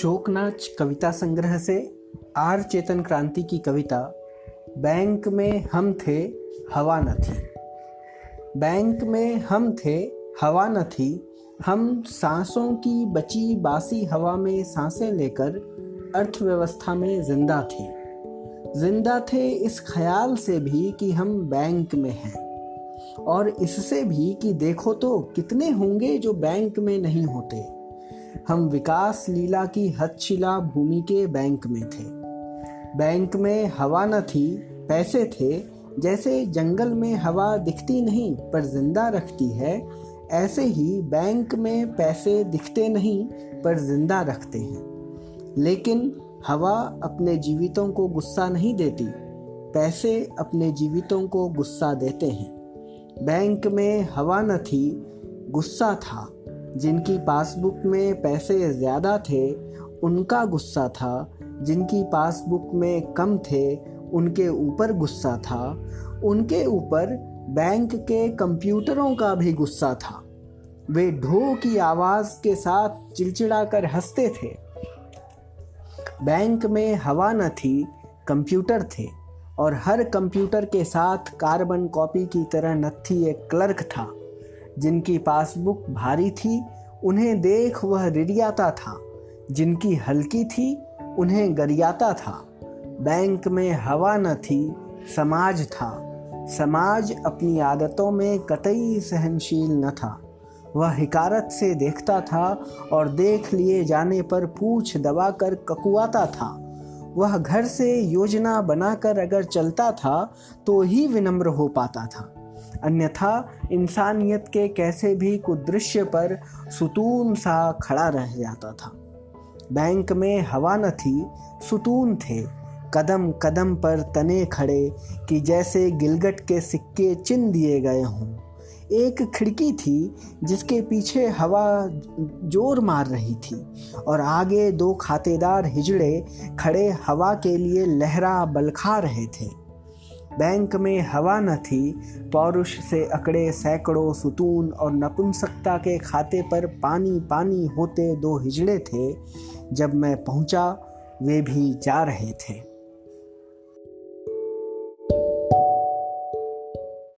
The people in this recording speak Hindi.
शोकनाच कविता संग्रह से आर चेतन क्रांति की कविता, बैंक में हम थे, हवा न थी। बैंक में हम थे, हवा न थी, हम सांसों की बची बासी हवा में साँसें लेकर अर्थव्यवस्था में ज़िंदा थे। ज़िंदा थे इस ख्याल से भी कि हम बैंक में हैं। और इससे भी कि देखो तो कितने होंगे जो बैंक में नहीं होते। हम विकास लीला की हदशिला भूमि के बैंक में थे। बैंक में हवा न थी, पैसे थे, जैसे जंगल में हवा दिखती नहीं पर ज़िंदा रखती है, ऐसे ही बैंक में पैसे दिखते नहीं पर ज़िंदा रखते हैं। लेकिन हवा अपने जीवितों को गुस्सा नहीं देती, पैसे अपने जीवितों को गुस्सा देते हैं। बैंक में हवा न थी, गुस्सा था। जिनकी पासबुक में पैसे ज़्यादा थे, उनका गुस्सा था। जिनकी पासबुक में कम थे, उनके ऊपर गुस्सा था। उनके ऊपर बैंक के कंप्यूटरों का भी गुस्सा था। वे ढो की आवाज़ के साथ चिड़चिड़ा कर हँसते थे। बैंक में हवा न थी, कंप्यूटर थे और हर कंप्यूटर के साथ कार्बन कॉपी की तरह नत्थी एक क्लर्क था। जिनकी पासबुक भारी थी, उन्हें देख वह रिरियाता था। जिनकी हल्की थी, उन्हें गरियाता था। बैंक में हवा न थी, समाज था। समाज अपनी आदतों में कतई सहनशील न था। वह हिकारत से देखता था और देख लिए जाने पर पूछ दबा कर ककुआता था। वह घर से योजना बनाकर अगर चलता था तो ही विनम्र हो पाता था। अन्यथा इंसानियत के कैसे भी कुदृश्य पर सुतून सा खड़ा रह जाता था। बैंक में हवा न थी, सुतून थे। कदम कदम पर तने खड़े कि जैसे गिलगट के सिक्के चिन दिए गए हों। एक खिड़की थी जिसके पीछे हवा ज़ोर मार रही थी और आगे दो खातेदार हिजड़े खड़े हवा के लिए लहरा बलखा रहे थे। बैंक में हवा न थी, पौरुष से अकड़े सैकड़ों सुतून और नपुंसकता के खाते पर पानी पानी होते दो हिजड़े थे। जब मैं पहुँचा, वे भी जा रहे थे।